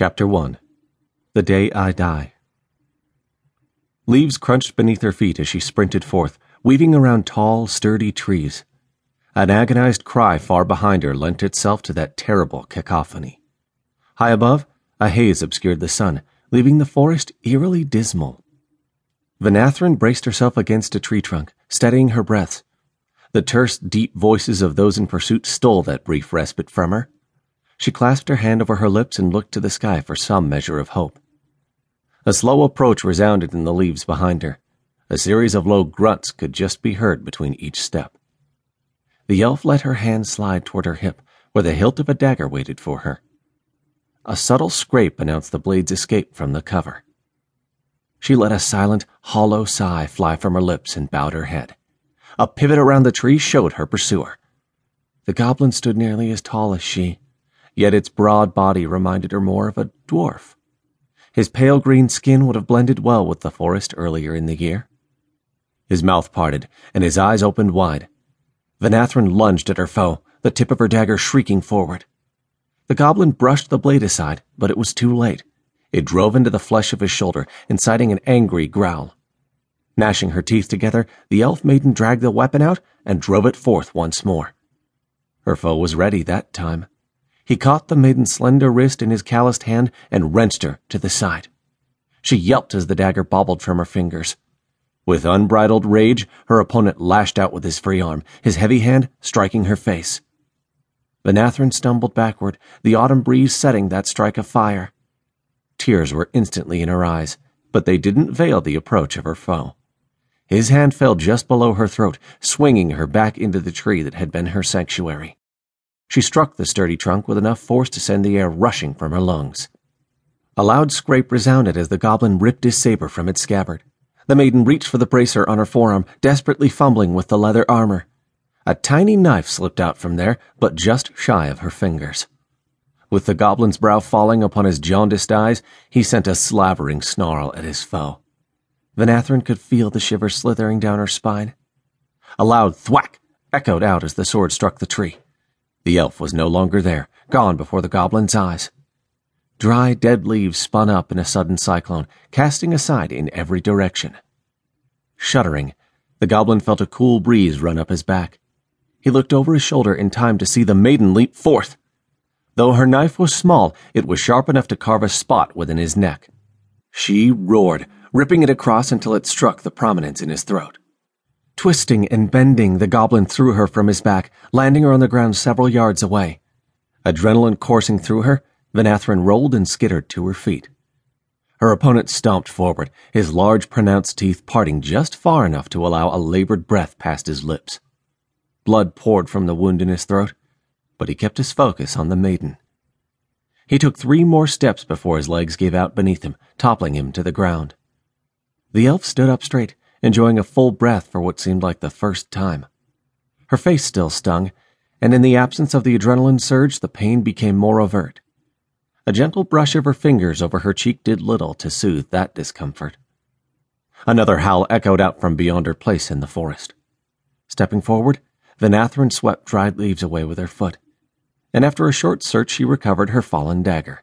Chapter 1 The Day I Die. Leaves crunched beneath her feet as she sprinted forth, weaving around tall, sturdy trees. An agonized cry far behind her lent itself to that terrible cacophony. High above, a haze obscured the sun, leaving the forest eerily dismal. Venathryn braced herself against a tree trunk, steadying her breaths. The terse, deep voices of those in pursuit stole that brief respite from her. She clasped her hand over her lips and looked to the sky for some measure of hope. A slow approach resounded in the leaves behind her. A series of low grunts could just be heard between each step. The elf let her hand slide toward her hip, where the hilt of a dagger waited for her. A subtle scrape announced the blade's escape from the cover. She let a silent, hollow sigh fly from her lips and bowed her head. A pivot around the tree showed her pursuer. The goblin stood nearly as tall as she, yet its broad body reminded her more of a dwarf. His pale green skin would have blended well with the forest earlier in the year. His mouth parted, and his eyes opened wide. Venathryn lunged at her foe, the tip of her dagger shrieking forward. The goblin brushed the blade aside, but it was too late. It drove into the flesh of his shoulder, inciting an angry growl. Gnashing her teeth together, the elf maiden dragged the weapon out and drove it forth once more. Her foe was ready that time. He caught the maiden's slender wrist in his calloused hand and wrenched her to the side. She yelped as the dagger bobbled from her fingers. With unbridled rage, her opponent lashed out with his free arm, his heavy hand striking her face. Venathryn stumbled backward, the autumn breeze setting that strike of fire. Tears were instantly in her eyes, but they didn't veil the approach of her foe. His hand fell just below her throat, swinging her back into the tree that had been her sanctuary. She struck the sturdy trunk with enough force to send the air rushing from her lungs. A loud scrape resounded as the goblin ripped his saber from its scabbard. The maiden reached for the bracer on her forearm, desperately fumbling with the leather armor. A tiny knife slipped out from there, but just shy of her fingers. With the goblin's brow falling upon his jaundiced eyes, he sent a slavering snarl at his foe. Venathryn could feel the shiver slithering down her spine. A loud thwack echoed out as the sword struck the tree. The elf was no longer there, gone before the goblin's eyes. Dry, dead leaves spun up in a sudden cyclone, casting aside in every direction. Shuddering, the goblin felt a cool breeze run up his back. He looked over his shoulder in time to see the maiden leap forth. Though her knife was small, it was sharp enough to carve a spot within his neck. She roared, ripping it across until it struck the prominence in his throat. Twisting and bending, the goblin threw her from his back, landing her on the ground several yards away. Adrenaline coursing through her, Venathryn rolled and skittered to her feet. Her opponent stomped forward, his large, pronounced teeth parting just far enough to allow a labored breath past his lips. Blood poured from the wound in his throat, but he kept his focus on the maiden. He took three more steps before his legs gave out beneath him, toppling him to the ground. The elf stood up straight, enjoying a full breath for what seemed like the first time. Her face still stung, and in the absence of the adrenaline surge, the pain became more overt. A gentle brush of her fingers over her cheek did little to soothe that discomfort. Another howl echoed out from beyond her place in the forest. Stepping forward, Venathryn swept dried leaves away with her foot, and after a short search she recovered her fallen dagger.